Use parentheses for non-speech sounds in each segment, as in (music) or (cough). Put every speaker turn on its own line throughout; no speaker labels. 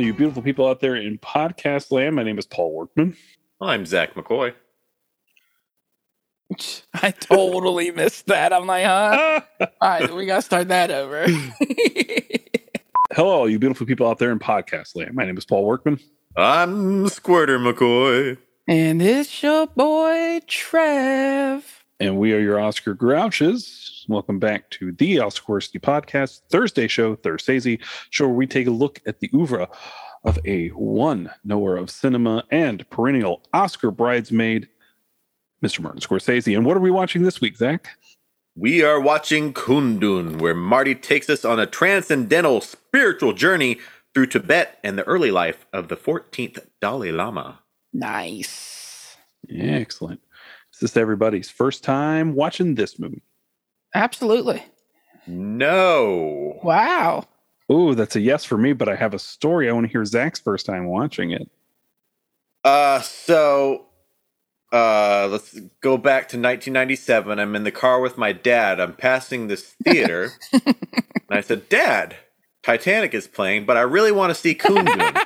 Hello, all you beautiful people out there in podcast land. My name is Paul Workman.
I'm Zach McCoy. (laughs)
I totally missed that. I'm like, huh? (laughs) All right, we gotta start that over.
Hello, all you beautiful people out there in podcast land. My name is Paul Workman.
I'm Squirter McCoy.
and it's your boy Trev.
And we are your Oscar Grouches. Welcome back to the Oscar Worthy Podcast Thursday show, Thursese show where we take a look at the oeuvre of a one knower of cinema and perennial Oscar bridesmaid, Mr. Martin Scorsese. And what are we watching this week, Zach?
We are watching Kundun, where Marty takes us on a transcendental spiritual journey through Tibet and the early life of the 14th Dalai Lama.
Nice.
Yeah, excellent. Is this everybody's first time watching this movie?
Absolutely.
No.
Wow.
Oh, that's a yes for me, but I have a story. I want to hear Zach's first time watching it.
Uh, so uh, let's go back to 1997. I'm in the car with my dad. I'm passing this theater, (laughs) and I said, "Dad, Titanic is playing, but I really want to see Kundun."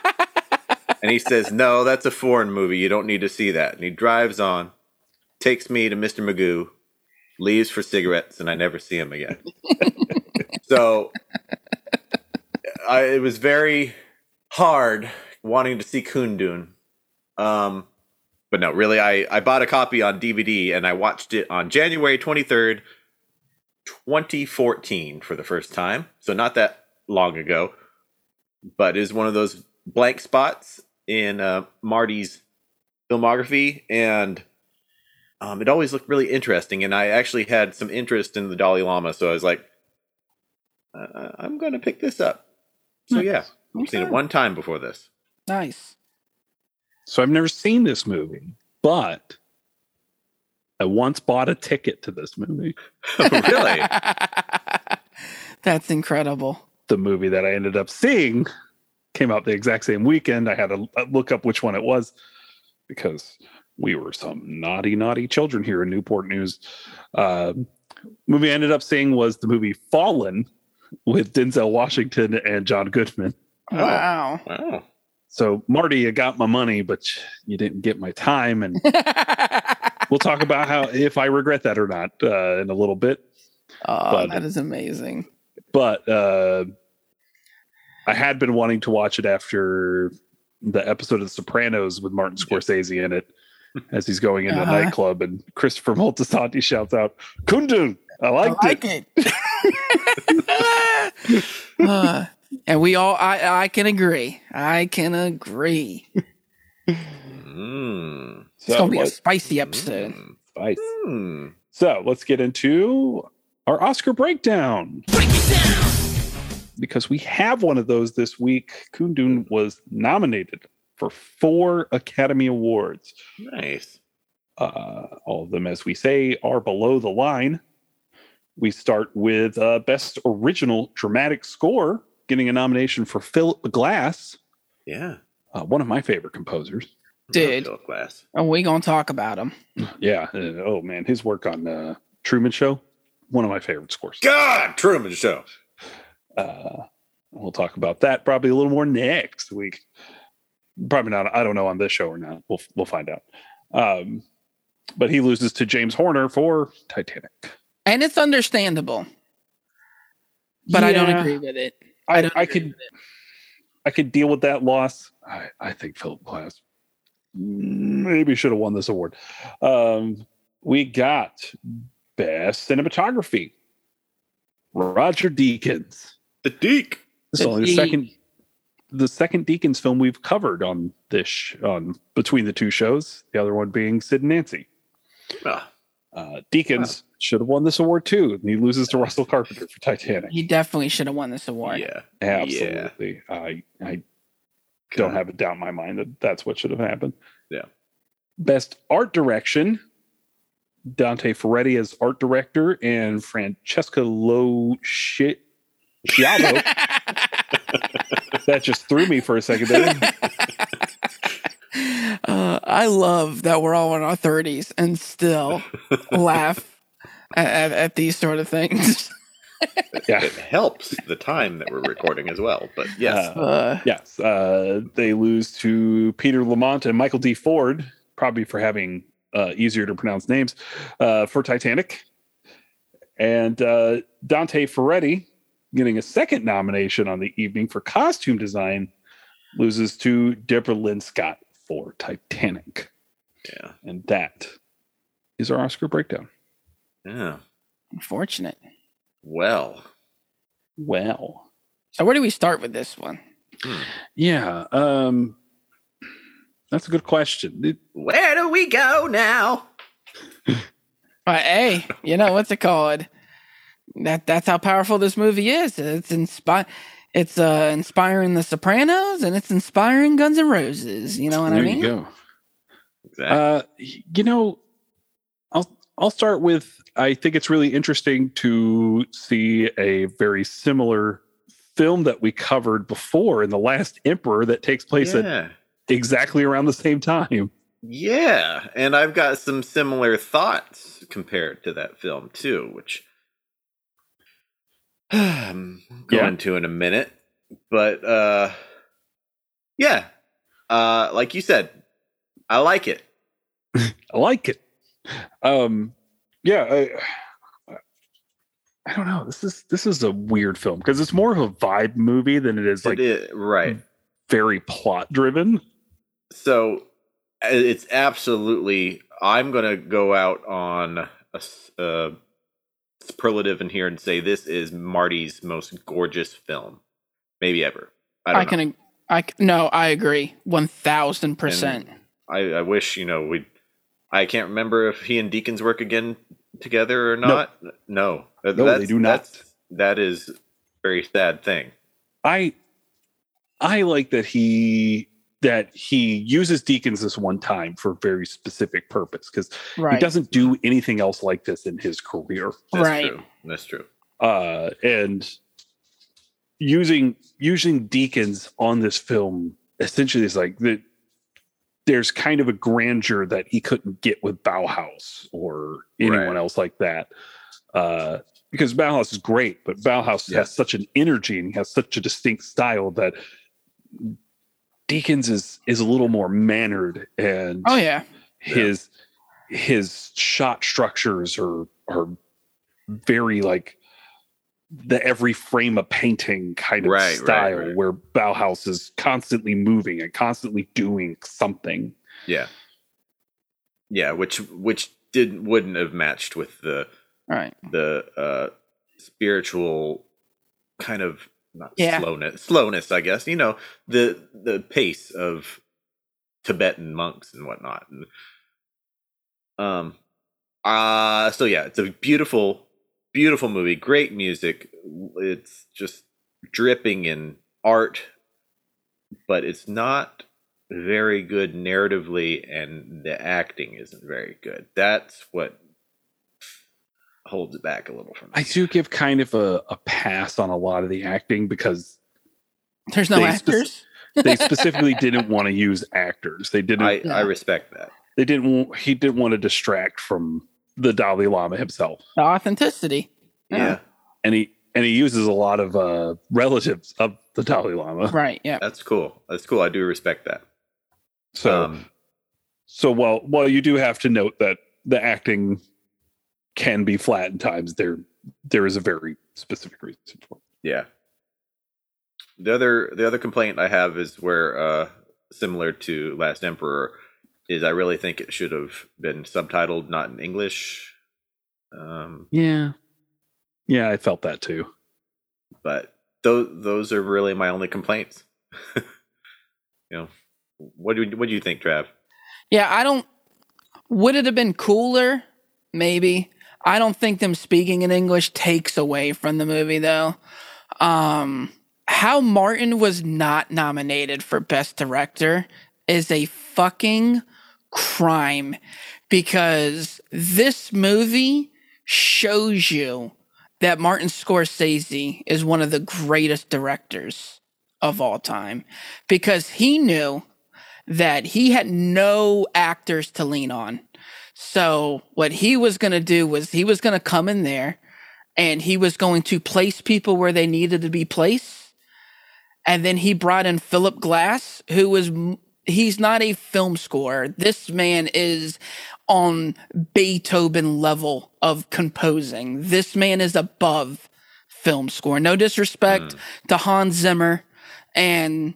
(laughs) and he says, "No, that's a foreign movie. You don't need to see that." And he drives on, takes me to Mr. Magoo, leaves for cigarettes, and I never see him again. (laughs) so I, it was very hard wanting to see Kundun. Um, but no, really, I, I bought a copy on DVD and I watched it on January 23rd, 2014 for the first time. So not that long ago, but is one of those blank spots in uh, Marty's filmography. And um, it always looked really interesting. And I actually had some interest in the Dalai Lama. So I was like, uh, I'm going to pick this up. So
Nice.
yeah, I've seen it one time before this.
Nice.
So I've never seen this movie, but I once bought a ticket to this movie. (laughs)
really? (laughs)
That's incredible.
The movie that I ended up seeing came out the exact same weekend. I had to uh, look up which one it was because we were some naughty, naughty children here in Newport News. Uh, movie I ended up seeing was the movie Fallen with Denzel Washington and John Goodman.
Oh.
Wow.
Wow.
So Marty, you got my money, but you didn't get my time, and (laughs) we'll talk about how if I regret that or not uh, in a little bit.
oh,
But-
that is amazing.
But uh, I had been wanting to watch it after the episode of The Sopranos with Martin Scorsese in it, (laughs) as he's going into
Uh-huh.
a nightclub, and Christopher Moltisanti shouts out, "Kundun, I liked
I like
it."
it. (laughs) Uh, and we all, I, I can agree. I can agree.
Mm.
It's gonna be a spicy episode.
Mm.
spice.
Mm.
So let's get into our Oscar breakdown. Break down. Because we have one of those this week. Kundun was nominated for four Academy Awards.
Nice.
Uh, all of them, as we say, are below the line. We start with uh, Best Original Dramatic Score, getting a nomination for Philip Glass,
Yeah.
uh, one of my favorite composers.
Dude.
Philip Glass.
Are we gonna talk about him?
Yeah. uh, oh, man. His work on uh, Truman Show, one of my favorite scores.
God, Truman Show.
Uh, we'll talk about that probably a little more next week. Probably not. I don't know on this show or not. We'll we'll find out. Um, but he loses to James Horner for Titanic.
And it's understandable, but I don't agree with it.
I,
don't
I could. I could deal with that loss. I, I think Philip Glass maybe should have won this award. Um, we got best cinematography. Roger Deakins.
The Deke.
This is only the second the second Deakins film we've covered on this sh- on between the two shows. The other one being Sid and Nancy.
Ah,
Uh, Deakins should have won this award too, and he loses to Russell Carpenter for Titanic.
He definitely should have won this award.
yeah.
Absolutely, I I don't have a doubt in my mind that that's what should have happened.
Yeah.
Best art direction. Dante Ferretti as art director and Francesca Lo Shit Schiavo. (laughs) (laughs) that just threw me for a second there. (laughs)
Uh, I love that we're all in our 30s and still laugh at, at, at these sort of things. (laughs)
Yeah.
It helps the time that we're recording as well. But yes,
Uh,
Uh,
Yes, uh, they lose to Peter Lamont and Michael D. Ford, probably for having uh, easier to pronounce names, uh, for Titanic. And uh, Dante Ferretti, getting a second nomination on the evening for costume design, loses to Deborah Lynn Scott for Titanic.
yeah,
And that is our Oscar breakdown.
yeah.
unfortunate.
Well,
Well,
So where do we start with this one?
yeah, um, that's a good question. It-
where do we go now?
Uh, hey, you know what's it called? That that's how powerful this movie is. It's inspire. It's uh, inspiring The Sopranos, and it's inspiring Guns N' Roses. You know what
there
I mean?
There you go.
Exactly.
Uh, you know, I'll I'll start with. I think it's really interesting to see a very similar film that we covered before in the Last Emperor that takes place at exactly around the same time.
Yeah, and I've got some similar thoughts compared to that film too, which (sighs) I'm going
Yeah.
to in a minute. But uh yeah. Uh like you said, I like it. (laughs)
I like it. Um, yeah. I, I don't know. This is this is a weird film because it's more of a vibe movie than it is like
it is, right.
very plot driven.
So it's absolutely I'm going to go out on a, uh, superlative in here and say this is Marty's most gorgeous film maybe ever. I don't
I can. I c- no. I agree. One thousand percent.
I, I wish you know we. I can't remember if he and Deakins work again together or not. No, uh,
No, they
That's-
do not.
that's- That is a very sad thing.
I I like that he that he uses Deakins this one time for a very specific purpose because
Right.
he doesn't do anything else like this in his career.
That's
Right.
true. That's true.
Uh, and using using Deakins on this film essentially is like that. There's kind of a grandeur that he couldn't get with Ballhaus or anyone
Right.
else like that. Uh, because Ballhaus is great, but Ballhaus
Yeah.
has such an energy and he has such a distinct style that Deakins is is a little more mannered and
oh yeah.
his his shot structures are are very like the every frame a painting kind of
Right, right,
style
right.
where Ballhaus is constantly moving and constantly doing something.
Yeah. Yeah, which which didn't wouldn't have matched with the
Right.
the uh spiritual kind of not
Yeah.
slowness slowness, I guess. You know, the the pace of Tibetan monks and whatnot. And, um uh so yeah, it's a beautiful, beautiful movie, great music. It's just dripping in art, but it's not very good narratively and the acting isn't very good. That's what holds it back a little for me.
I do give kind of a, a pass on a lot of the acting because
There's no
They spec-
actors.
they specifically didn't want to use actors. They didn't
I,
Yeah.
I respect that.
they didn't want- he didn't want to distract from the Dalai Lama himself.
The authenticity.
Yeah.
Yeah.
And he and he uses a lot of uh relatives of the Dalai Lama.
Right. Yeah.
That's cool. That's cool. I do respect that.
So
um,
So while while you do have to note that the acting can be flat in times, there there is a very specific reason for it.
yeah. The other the other complaint I have is where uh similar to Last Emperor is I really think it should have been subtitled not in English. Um
Yeah. Yeah, I felt that too.
but those those are really my only complaints. (laughs) you know, what do you, what do you think, Trav?
Yeah, I don't. Would it have been cooler? Maybe. I don't think them speaking in English takes away from the movie, though. Um, how Martin was not nominated for Best Director is a fucking crime because this movie shows you that Martin Scorsese is one of the greatest directors of all time because he knew that he had no actors to lean on. So what he was going to do was he was going to come in there and he was going to place people where they needed to be placed. And then he brought in Philip Glass, who was he's not a film scorer. This man is on Beethoven level of composing. This man is above film score. No disrespect mm. to Hans Zimmer and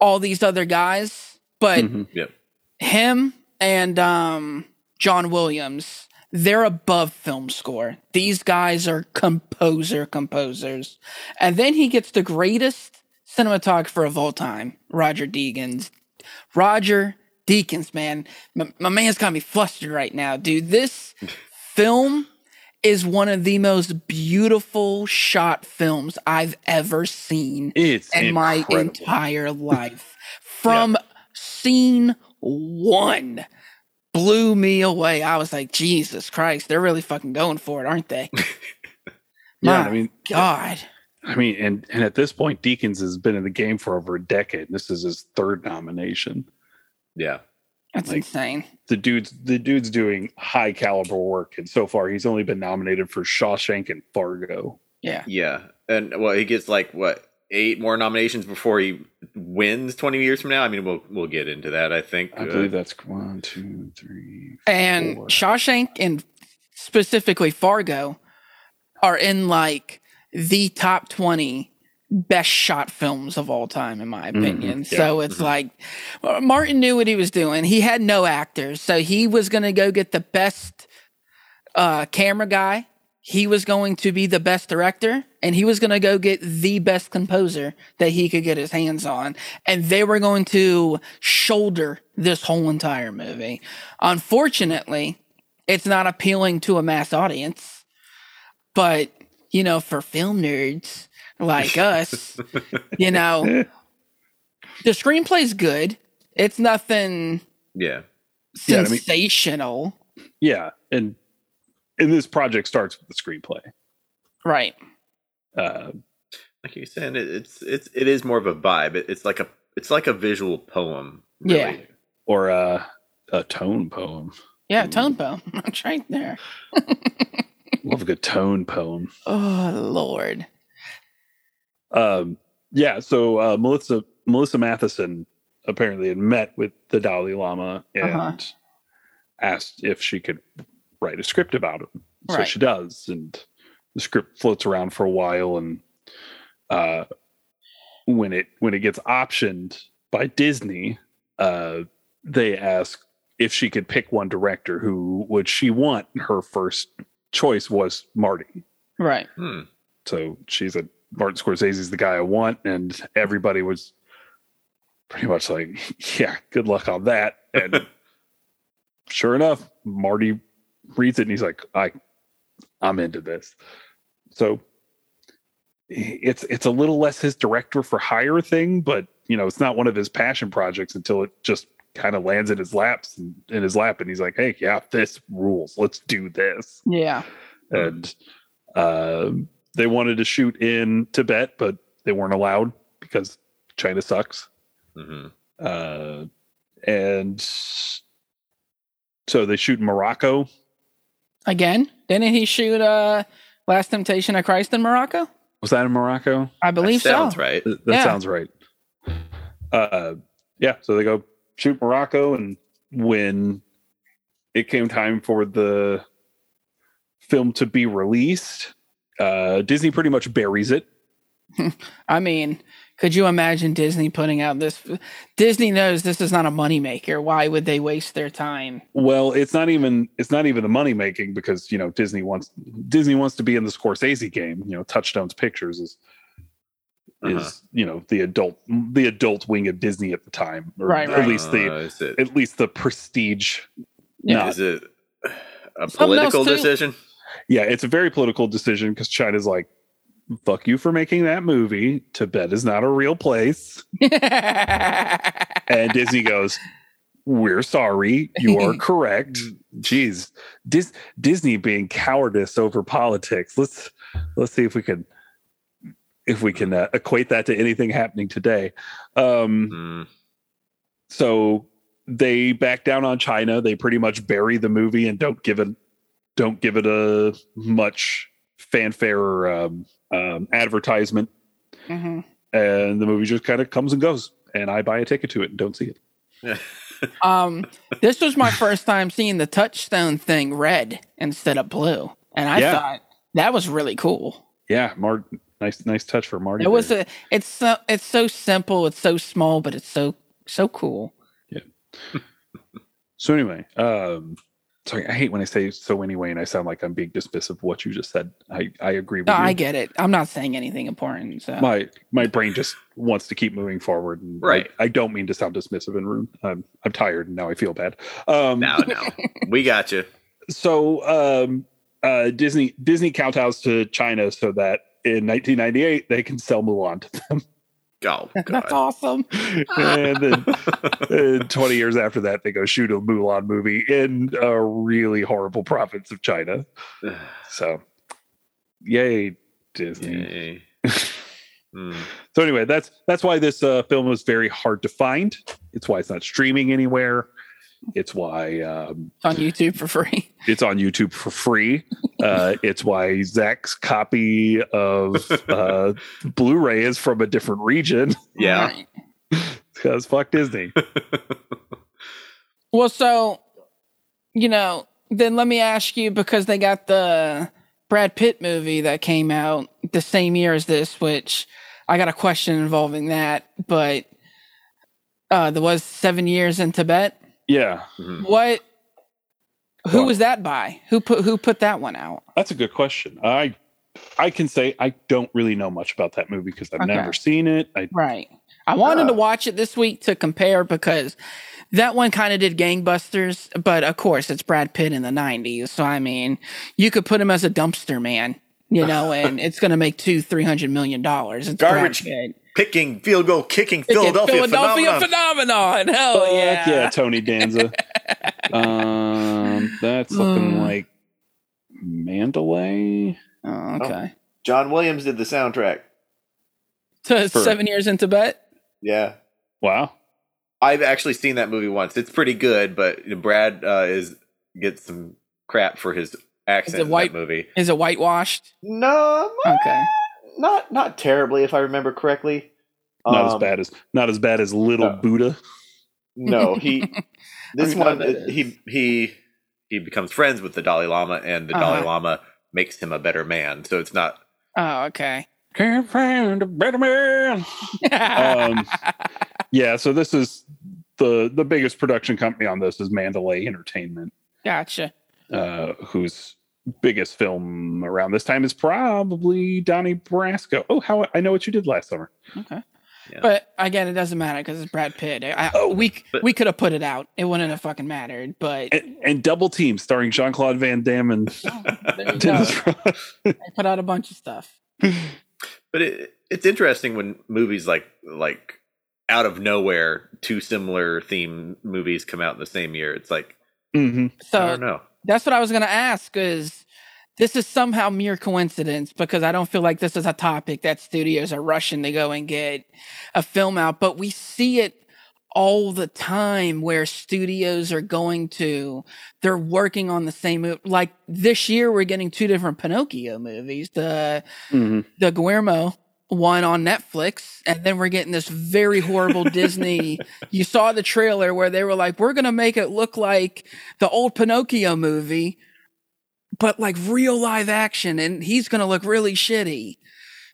all these other guys, but
mm-hmm. yep.
him and um, John Williams, they're above film score. These guys are composer composers. And then he gets the greatest cinematographer of all time, Roger Deakins. Roger Deakins, man. My, my man's got me flustered right now, dude. This (laughs) film is one of the most beautiful shot films I've ever seen
it's
in incredible. my entire life. (laughs) From yeah. scene one, blew me away. I was like, Jesus Christ, they're really fucking going for it, aren't they? (laughs)
yeah, I mean,
God.
I mean, and and at this point, Deakins has been in the game for over a decade. This is his third nomination.
Yeah.
That's like, insane.
The dude's the dude's doing high caliber work, and so far he's only been nominated for Shawshank and Fargo.
Yeah,
yeah, and well, he gets like what eight more nominations before he wins twenty years from now. I mean, we'll we'll get into that. I think
I uh, believe that's one, two, three,
and four. Shawshank and specifically Fargo are in like the top twenty best shot films of all time, in my mm-hmm. opinion. Mm-hmm. Yeah. So it's mm-hmm. like Martin knew what he was doing. He had no actors, so he was going to go get the best uh, camera guy. He was going to be the best director, and he was going to go get the best composer that he could get his hands on. And they were going to shoulder this whole entire movie. Unfortunately, it's not appealing to a mass audience, but you know, for film nerds, like us, (laughs) you know, the screenplay's good. It's nothing
yeah
sensational.
Yeah, I mean, yeah. and and this project starts with the screenplay.
Right.
Uh,
like you're saying, it, it's it's it is more of a vibe. It, it's like a it's like a visual poem. Really.
Yeah.
Or a a tone poem.
Yeah, tone poem. (laughs) That's right there. (laughs)
Love a good tone poem.
Oh Lord.
Um, yeah, so uh, Melissa Melissa Mathison apparently had met with the Dalai Lama and uh-huh. asked if she could write a script about him. So right. she does, and the script floats around for a while, and uh, when it when it gets optioned by Disney, uh, they ask if she could pick one director who would she want. Her first choice was Marty.
Right.
Hmm.
So she's a Martin Scorsese's the guy I want, and everybody was pretty much like, (laughs) "Yeah, good luck on that." And (laughs) sure enough, Marty reads it and he's like, "I, I'm into this." So it's it's a little less his director for hire thing, but you know, it's not one of his passion projects until it just kind of lands in his laps and in his lap, and he's like, "Hey, yeah, this rules. Let's do this."
Yeah,
and um, they wanted to shoot in Tibet, but they weren't allowed because China sucks.
Mm-hmm.
Uh, and so they shoot in Morocco.
Again, didn't he shoot uh, Last Temptation of Christ in Morocco?
Was that in Morocco?
I believe
that sounds
so.
right.
That, that yeah. sounds right. Uh, yeah. So they go shoot Morocco, and when it came time for the film to be released, uh, Disney pretty much buries it. (laughs)
I mean, could you imagine Disney putting out this? Disney knows this is not a moneymaker. Why would they waste their time?
Well, it's not even it's not even the money making because you know Disney wants Disney wants to be in the Scorsese game. You know, Touchstone's Pictures is uh-huh. is you know the adult the adult wing of Disney at the time,
or right?
At least the uh, at least the prestige.
Yeah, not, is it a political decision?
yeah, it's a very political decision because China's like, fuck you for making that movie. Tibet is not a real place. and (laughs) Disney goes, we're sorry. You are (laughs) correct. Jeez, Dis- Disney being cowardice over politics. Let's let's see if we can if we can uh, equate that to anything happening today. Um,
mm.
So they back down on China. They pretty much bury the movie and don't give it don't give it a much fanfare or um, um, advertisement,
hmm
and the movie just kind of comes and goes. And I buy a ticket to it and don't see it. (laughs)
Um, this was my first time seeing the touchstone thing red instead of blue, and I
Yeah.
thought that was really cool.
Yeah, Mar- nice, nice touch for Marty.
It was
there.
a. It's so. It's so simple. It's so small, but it's so so cool. Yeah. (laughs)
so anyway. Um, sorry, I hate when I say so anyway, and I sound like I'm being dismissive of what you just said. I I agree with
No,
you.
I get it. I'm not saying anything important. So
my my brain just wants to keep moving forward. And
Right.
I, don't mean to sound dismissive and rude. I'm I'm tired and now I feel bad. Um,
now, now. (laughs) We got you.
so um, uh, Disney Disney kowtows to China so that in 1998 they can sell Mulan to them,
Oh, (laughs)
that's awesome. (laughs)
and then uh, 20 years after that they go shoot a Mulan movie in a really horrible province of China. (sighs) So, yay Disney.
Yay. (laughs) Hmm.
So anyway, that's that's why this uh, film was very hard to find. It's why it's not streaming anywhere. It's why um,
It's on YouTube for free. (laughs)
it's on YouTube for free. Uh, it's why Zach's copy of uh, Blu-ray is from a different region
Yeah.
Because (laughs) fuck Disney.
Well, so you know, then let me ask you because they got the Brad Pitt movie that came out the same year as this, which I got a question involving that, but uh there was seven years in Tibet.
Yeah,
Mhm.
What who
Well-
was that by? Who put who put that one out?
that's a good question. I I can say I don't really know much about that movie because I've
Okay.
never seen it. I
Right. I wanted to
Ah.
watch it this week to compare because that one kind of did gangbusters, but of course it's Brad Pitt in the 90s. So, I mean, you could put him as a dumpster man, you know, (laughs) and it's going to make two, three hundred million dollars. It's
Garbage
Brad Pitt.
Picking field goal kicking Philadelphia,
Philadelphia
phenomenon.
phenomenon. Hell
Fuck
yeah.
yeah, Tony Danza. (laughs) um, that's looking
Uh.
like Mandalay.
Oh, okay.
John Williams did the soundtrack.
So
For-
seven years in Tibet.
Yeah.
Wow.
I've actually seen that movie once. It's pretty good, but Brad uh, is gets some crap for his accent in
white-
that movie.
Is it whitewashed?
No,
Okay.
Not not terribly, if I remember correctly.
Not as
Um,
bad as not as bad as Little
no.
Buddha.
No, (laughs) he this
I don't know
one he he he becomes friends with the Dalai Lama, and the Dalai
Uh-huh.
Lama makes him a better man. So it's not.
Oh, okay.
Can't find a better man. Um, (laughs) Yeah, so this is the the biggest production company on this is Mandalay Entertainment,
gotcha.
uh, whose biggest film around this time is probably Donnie Brasco. Oh, how I know what you did last summer.
Okay.
Yeah.
But again, it doesn't matter because it's Brad Pitt. I,
Oh,
we
but-
we could have put it out. It wouldn't have fucking mattered. But
And, and Double Team, starring Jean Claude Van Damme and
oh, there you (laughs) go.
Dennis.
I put out a bunch of stuff. (laughs)
But it, it's interesting when movies like like out of nowhere, two similar theme movies come out in the same year. It's like
mm-hmm.
I
So
don't know.
That's what I was gonna ask. Is this is somehow mere coincidence because I don't feel like this is a topic that studios are rushing to go and get a film out, but we see it all the time where studios are going to they're working on the same. Like this year, we're getting two different Pinocchio movies. The
Mhm.
the Guillermo one on Netflix, and then we're getting this very horrible Disney. You saw the trailer where they were like, "We're gonna make it look like the old Pinocchio movie, but like real live action, and he's gonna look really shitty."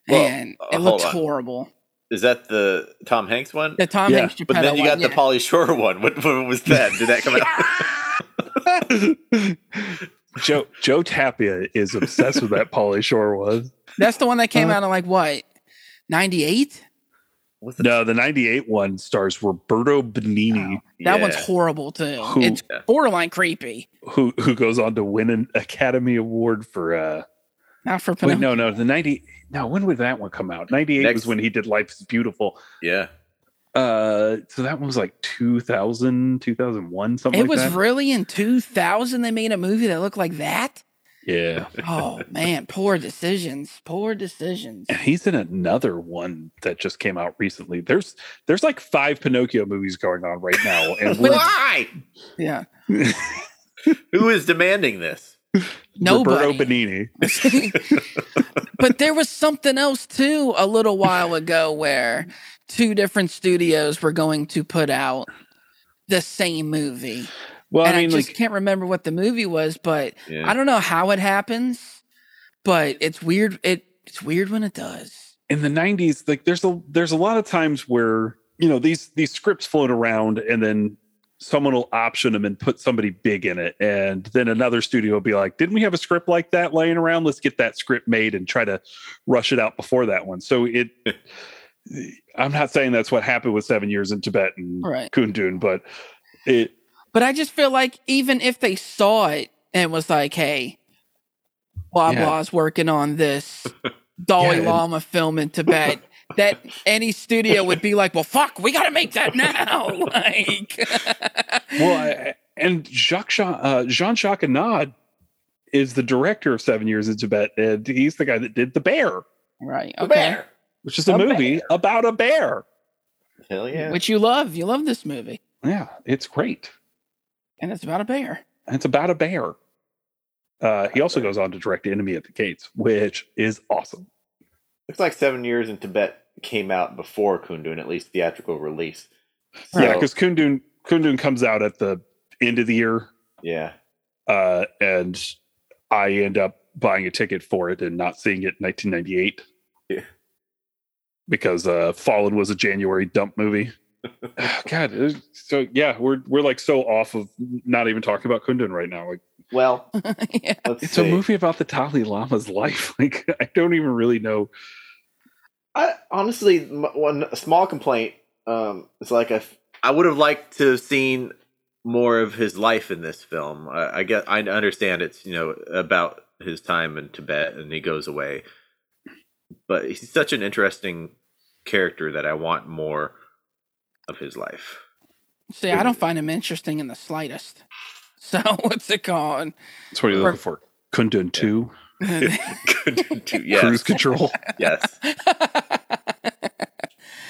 Well,
and
uh,
it looks
on.
horrible.
Is that the Tom Hanks one?
The Tom
Yeah,
Hanks
But then you
one,
got the
yeah.
Pauly Shore one. What, what was that? Did that come out? (laughs)
Joe Joe Tapia is obsessed with that Pauly Shore one.
That's the one that came
Uh,
out in like what, ninety eight?
The-
No, the 98 one stars Roberto Benigni,
That one's horrible too.
Who-
it's borderline creepy.
who who goes on to win an Academy Award for uh
Not for
wait, no, no, the 90 no, when would that one come out? 98
Next-
was when he did Life is Beautiful.
Yeah.
Uh so that one was like 2000, 2001, something
It
like
was
that.
really in 2000 they made a movie that looked like that?
Yeah. (laughs)
Oh man, poor decisions. Poor decisions.
And he's in another one that just came out recently. There's there's like five Pinocchio movies going on right now and (laughs)
Why?
Yeah. (laughs)
Who is demanding this?
Nobody.
Roberto Benigni.
but there was something else too a little while ago where two different studios were going to put out the same movie.
Well,
and
I mean,
just
like,
can't remember what the movie was, but
Yeah.
I don't know how it happens, but it's weird. It it's weird when it does.
in the 90s like there's a there's a lot of times where you know these these scripts float around and then someone will option them and put somebody big in it and then another studio will be like didn't we have a script like that laying around let's get that script made and try to rush it out before that one so it (laughs) i'm not saying that's what happened with seven years in tibet and
Right.
kundun but it
But I just feel like even if they saw it and was like, hey, blah
Yeah.
blah's working on this (laughs) Dalai
Yeah, and-
Lama film in Tibet, that any studio would be like, well, fuck, we got to make that now. (laughs) like, (laughs)
well I, and jacques Jean, uh, jean-jacques Annaud is the director of seven years in tibet and he's the guy that did the bear
right.
The
Okay.
bear.
which is a,
A
movie
bear.
about a bear.
Hell yeah.
Which you love. You love this movie.
Yeah, it's great.
And it's about a bear.
And it's about a bear. Uh, he also goes on to direct Enemy at the Gates, which is awesome.
Looks like Seven Years in Tibet came out before Kundun, at least theatrical release.
Yeah, because Kundun Kundun comes out at the end of the year,
yeah.
uh, and I end up buying a ticket for it and not seeing it in 1998
Yeah.
because uh, Fallen was a January dump movie. (sighs) God, so yeah, we're we're like so off of not even talking about Kundun right now. Like
Well, (laughs)
yeah.
it's
see.
a movie about the Dalai Lama's life. (laughs) Like I don't even really know.
I honestly, one a small complaint. Um, it's like I, I would have liked to have seen more of his life in this film. I, I get, I understand it's you know about his time in Tibet and he goes away, but he's such an interesting character that I want more of his life.
See, I don't find him interesting in the slightest. (laughs) So what's it called?
That's what you're looking for. Kundun two, (laughs) (laughs)
yes,
cruise control.
yes.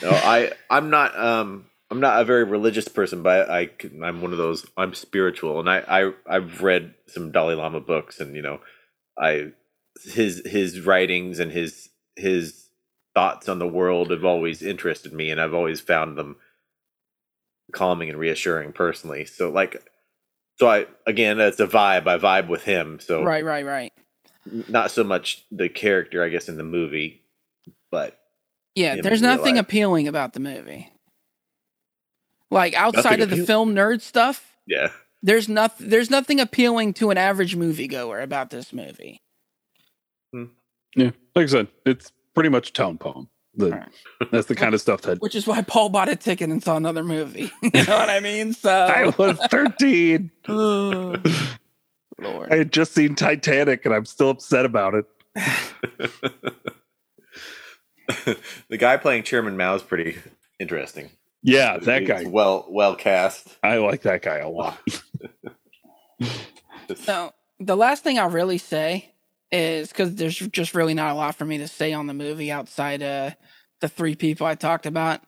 No, I I'm not um I'm not a very religious person, but I I'm one of those I'm spiritual, and I I I've read some Dalai Lama books, and you know, I his his writings and his his thoughts on the world have always interested me, and I've always found them calming and reassuring personally. So like, so I again, that's a vibe. I vibe with him. So
right, right, right.
not so much the character, I guess, in the movie, but
Yeah, there's nothing
life.
appealing about the movie. Like outside
Nothing
of the
appeal-
film nerd stuff,
yeah.
there's nothing there's nothing appealing to an average moviegoer about this movie. Hmm.
Yeah, like I said, it's pretty much tone poem. The,
Right.
That's the kind of stuff that
Which is why Paul bought a ticket and saw another movie. (laughs) you know what I mean? (laughs) So
I was 13. (sighs)
Oh,
I had just seen Titanic, and I'm still upset about it. (laughs)
the guy playing Chairman Mao is pretty interesting.
Yeah, that
He's
guy.
well well cast.
I like that guy a lot.
So the last thing I'll really say is because there's just really not a lot for me to say on the movie outside uh the three people I talked about.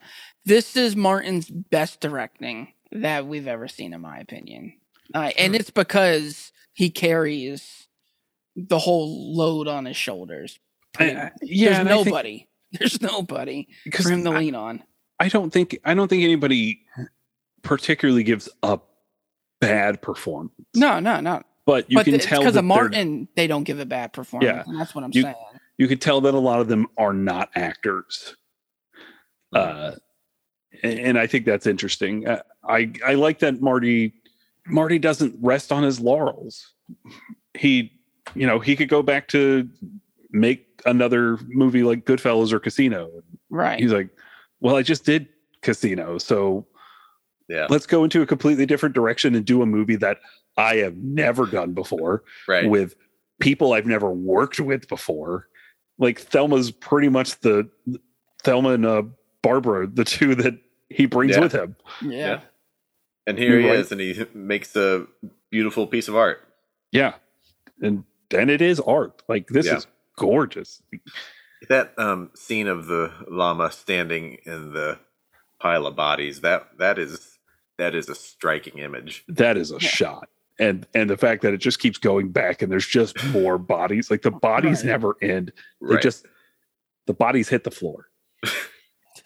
This is Martin's best directing that we've ever seen, in my opinion, uh, and it's because he carries the whole load on his shoulders. I mean,
I- I- yeah,
there's
I think-
nobody. There's nobody for him to
I,
lean on.
I don't think I don't think anybody particularly gives a bad performance.
No, no, no.
but you
but
can
it's
tell
because of Martin, they don't give a bad performance.
Yeah.
and that's what I'm
You-
saying.
you could tell that a lot of them are not actors. Uh, and, and I think that's interesting. Uh, I I like that Marty Marty doesn't rest on his laurels. He, you know, he could go back to make another movie like Goodfellas or Casino.
Right.
He's like, well, I just did Casino, so
Yeah.
let's go into a completely different direction and do a movie that I have never done before
Right.
with people I've never worked with before. Like Thelma's pretty much the Thelma and uh, Barbara, the two that he brings
Yeah.
with him.
yeah.
Yeah. and here he
You're right.
is, and he makes a beautiful piece of art.
Yeah, and then it is art. Like this
Yeah.
is gorgeous.
That um, scene of the llama standing in the pile of bodies that that is that is a striking image.
That is a
Yeah.
shot. and and the fact that it just keeps going back and there's just (sighs) more bodies like the bodies
Right.
never end they
Right.
just the bodies hit the floor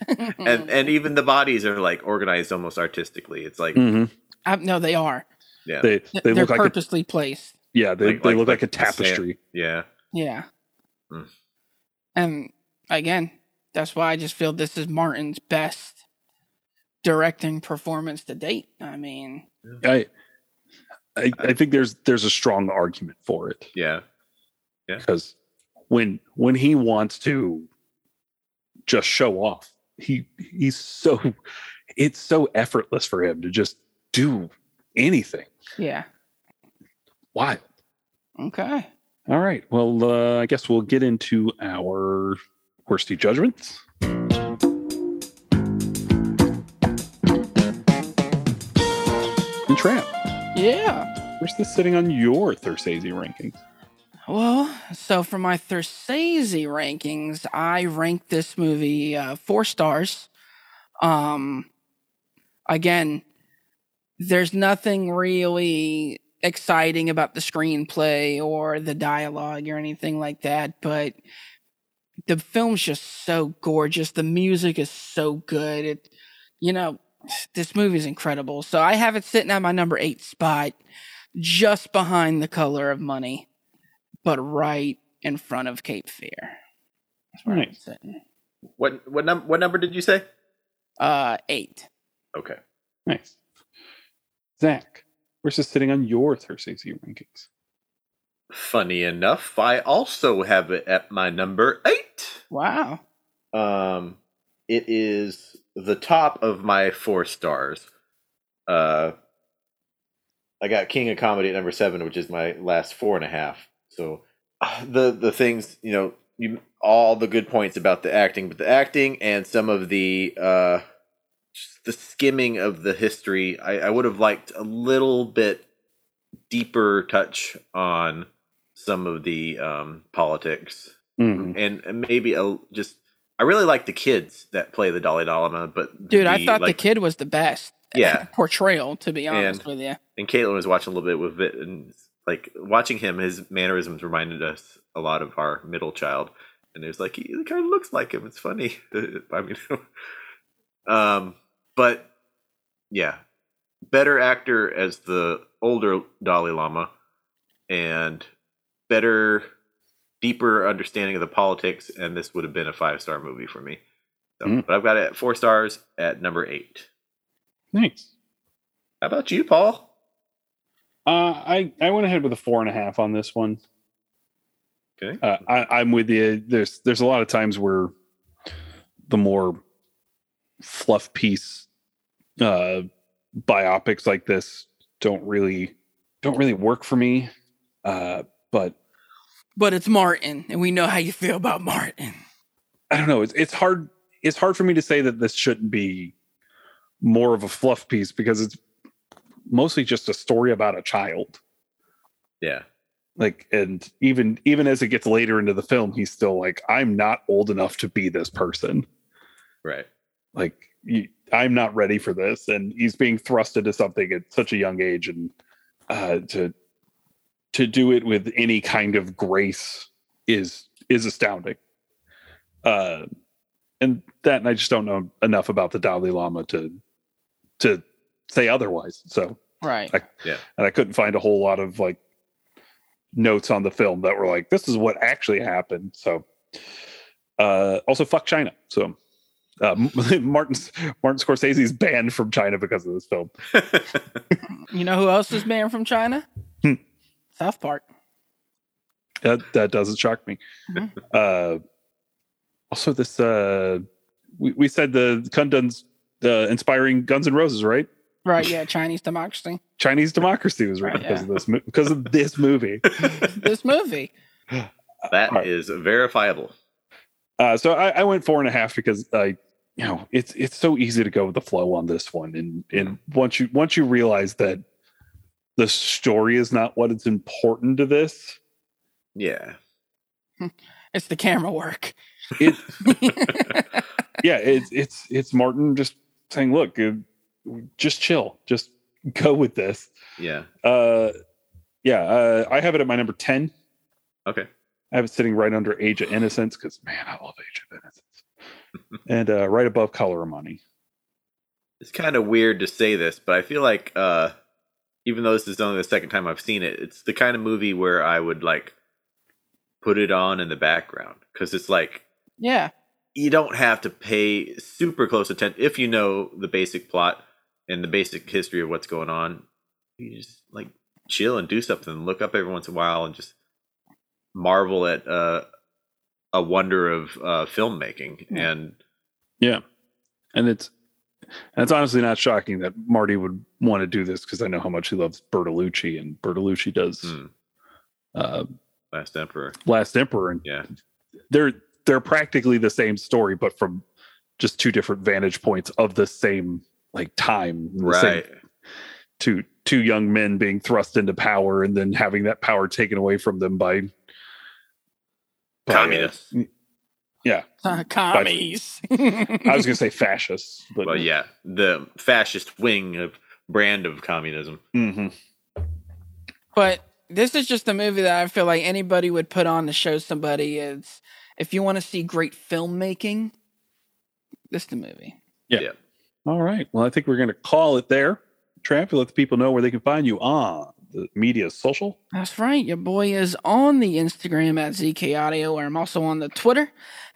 (laughs)
and and even the bodies are like organized almost artistically. It's like
Mhm.
I, no, they are.
yeah,
they they
They're
look like a,
purposely placed.
yeah they,
Like-
they
like-
look like,
like
a tapestry
yeah.
Yeah.
Hmm.
And again, that's why I just feel this is Martin's best directing performance to date. I mean,
I, I i think there's there's a strong argument for it
Yeah.
because when when he wants to just show off he he's so it's so effortless for him to just do anything
yeah.
wild
Okay.
all right well uh, i guess we'll get into our worsty judgments and trap
Yeah.
where's this sitting on your thursdays rankings
Well, so for my Thursday rankings, I ranked this movie uh, four stars. Um, again, there's nothing really exciting about the screenplay or the dialogue or anything like that, but the film's just so gorgeous. The music is so good. It, you know, this movie is incredible. So I have it sitting at my number eight spot, just behind The Color of Money but right in front of Cape Fear. That's where I'm sitting.
What what num what number did you say?
Uh, eight.
Okay.
Nice. Zach, where's this sitting on your Thursese rankings?
Funny enough, I also have it at my number eight.
Wow.
Um, it is the top of my four stars. Uh, I got King of Comedy at number seven, which is my last four and a half. So uh, (sighs) the the things you know, you all the good points about the acting, but the acting and some of the uh, the skimming of the history, I, I would have liked a little bit deeper touch on some of the um, politics
Mhm.
and, and maybe a just I really like the kids that play the Dalai Lama, but
Dude, I thought
like,
the kid was the best.
Yeah. (laughs)
Portrayal, to be honest
And-
with you.
and Caitlin was watching a little bit with it, and like watching him, his mannerisms reminded us a lot of our middle child, and it was like he, kind of looks like him. It's funny. (laughs) I mean, (laughs) um, but yeah, better actor as the older Dalai Lama, and better, deeper understanding of the politics, and this would have been a five star movie for me. So,
Mm.
But I've got it at four stars at number eight.
Nice.
How about you, Paul?
Uh, I I went ahead with a four and a half on this one.
Okay.
Uh, I, I'm with you. There's there's a lot of times where the more fluff piece uh, biopics like this don't really don't really work for me. Uh, but
But it's Martin, and we know how you feel about Martin.
I don't know. It's it's hard. It's hard for me to say that this shouldn't be more of a fluff piece because it's mostly just a story about a child.
Yeah.
Like, and even even as it gets later into the film, he's still like, "I'm not old enough to be this person.
Right.
Like, you, I'm not ready for this." And he's being thrust into something at such a young age, and uh, to to do it with any kind of grace is is astounding. Uh, and that and I just don't know enough about the Dalai Lama to to say otherwise. So,
Right.
I- and I couldn't find a whole lot of like notes on the film that were like, this is what actually happened. So, uh, also fuck China. So, uh, (laughs) Martin Martin Scorsese's banned from China because of this film.
You know who else is banned from China?
Hmm.
South Park.
That that doesn't shock me.
Mhm.
Uh, also, this uh, we we said the Kundun's the inspiring Guns and Roses, right?
Right, yeah, Chinese democracy.
Chinese democracy was written
Right,
because of this mo- because of this movie. (laughs)
This movie.
That
Alright.
is verifiable.
Uh, so I, I went four and a half because I, you know, it's it's so easy to go with the flow on this one, and and once you once you realize that the story is not what is important to this,
Yeah. (laughs)
It's the camera work.
it (laughs) yeah, it's it's it's Martin just saying, look, uh, just chill, just (laughs) go with this.
Yeah.
Uh, yeah, uh, I have it at my number ten.
Okay.
I have it sitting right under Age of Innocence because man, I love Age of Innocence, (laughs) and uh, right above Color of Money.
It's kind of weird to say this, but I feel like uh even though this is only the second time I've seen it, it's the kind of movie where I would like put it on in the background because it's like
Yeah.
you don't have to pay super close attention if you know the basic plot and the basic history of what's going on. You just like chill and do something, look up every once in a while, and just marvel at uh, a wonder of uh, filmmaking.
Yeah.
And
Yeah, and it's and it's honestly not shocking that Marty would want to do this because I know how much he loves Bertolucci, and Bertolucci does
hmm,
uh,
Last Emperor,
Last Emperor, and
yeah,
they're they're practically the same story, but from just two different vantage points of the same like time,
right.
two two young men being thrust into power and then having that power taken away from them by, by, uh,
Communists.
Commies.
I was going to say fascists, but
Well, yeah, the fascist wing of brand of communism.
Mhm.
But this is just a movie that I feel like anybody would put on to show somebody is if you want to see great filmmaking, this is the movie.
All right. Well, I think we're going to call it there. Trav, let the people know where they can find you on the media social.
That's right. Your boy is on the Instagram at ZK Audio, where I'm also on the Twitter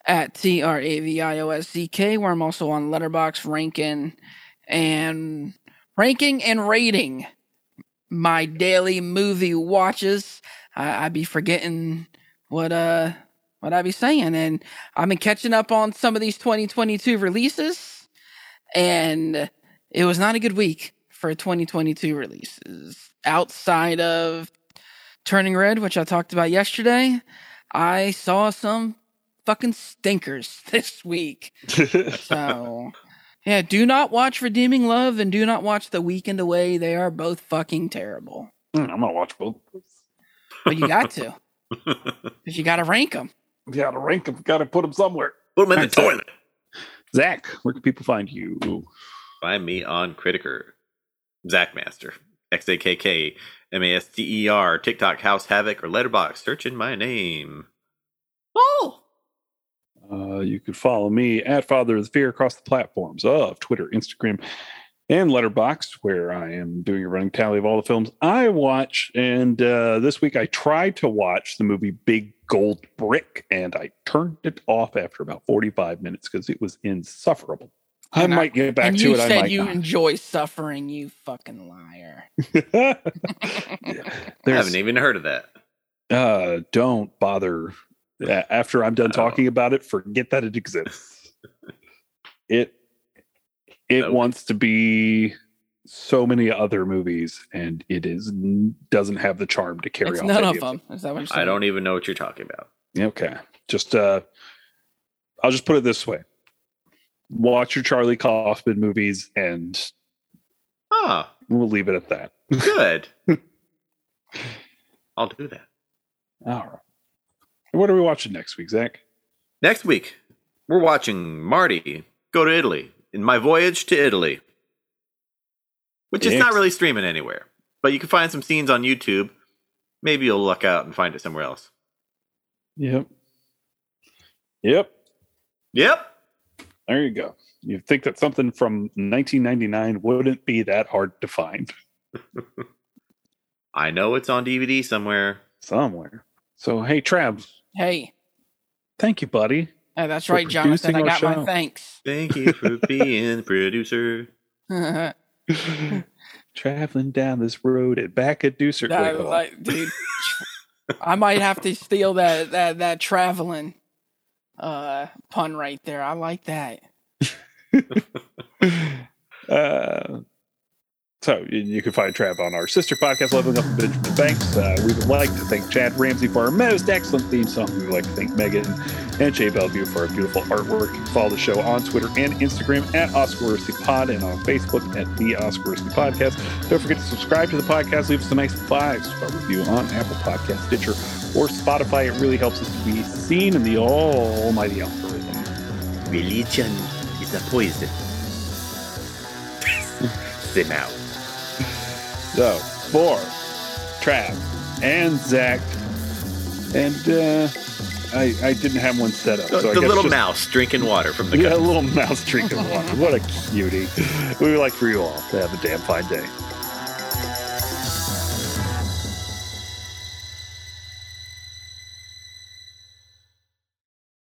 at T R A V I O S Z K, where I'm also on Letterbox ranking and ranking and rating my daily movie watches. I, I be forgetting what uh what I'd be saying, and I've been catching up on some of these 2022 releases, and it was not a good week for 2022 releases outside of Turning Red, which I talked about yesterday. I saw some fucking stinkers (laughs) this week. So, yeah, do not watch Redeeming Love and do not watch The Weekend Away. They are both fucking terrible.
Mm, I'm going to watch both.
But you got to, (laughs) because you got to rank them.
Got to rank them. Got to put them somewhere.
Put them in the toilet.
Zach, where can people find you?
Find me on Criticker, Zach Master, X A K K M A S T E R, TikTok, House Havoc, or Letterbox. Search in my name.
Oh,
Uh, you can follow me at Father of the Fear across the platforms of Twitter, Instagram, and Letterbox, where I am doing a running tally of all the films I watch. And uh, this week I tried to watch the movie Big Gold Brick, and I turned it off after about 45 minutes because it was insufferable. I
And I-
might get back
and
to
you
it. I
said
might
you
not.
enjoy suffering, you fucking liar. (laughs)
I haven't even heard of that.
uh, don't bother. After I'm done
Oh.
talking about it, forget that it exists. it it
Okay.
wants to be so many other movies, and it is doesn't have the charm to carry
It's
off.
none of them. Is that what you're saying?
I don't even know what you're talking about.
Okay, just uh, I'll just put it this way: watch your Charlie Kaufman movies, and
Ah,
we'll leave it at that.
good. (laughs) I'll do that.
All right. What are we watching next week, Zach?
Next week, we're watching Marty go to Italy in my voyage to Italy, which is not really streaming anywhere, but you can find some scenes on YouTube. Maybe you'll luck out and find it somewhere else.
Yep. Yep.
Yep.
There you go. You'd think that something from 1999 wouldn't be that hard to find (laughs)
I know it's on DVD somewhere.
somewhere. So, hey, Trav,
Hey,
thank you, buddy.
Uh, that's right, Jonathan. I got
our
my thanks.
Thank you for (laughs) being producer. (laughs)
Traveling down this road and back at Deucer.
I
Wait, hold on.
like, dude. I might have to steal that that that traveling uh pun right there. I like that. (laughs)
uh, so you, can find Trav on our sister podcast, Leveling Up with Benjamin Banks. Uh, we would like to thank Chad Ramsey for our most excellent theme song. We would like to thank Megan and Jay Bellevue for our beautiful artwork. Follow the show on Twitter and Instagram at Oscar Pod and on Facebook at the Oscar Podcast. Don't forget to subscribe to the podcast. Leave us a nice five star review on Apple Podcast, Stitcher, or Spotify. It really helps us to be seen in the almighty algorithm.
Religion is a poison. (laughs) Sit out.
So for Trav and Zach, and uh, I I didn't have one set up.
The,
so I
the
guess
little
just-
mouse drinking water from the
Yeah, a
cup.
little mouse drinking water. What a cutie. We would like for you all to have a damn fine day.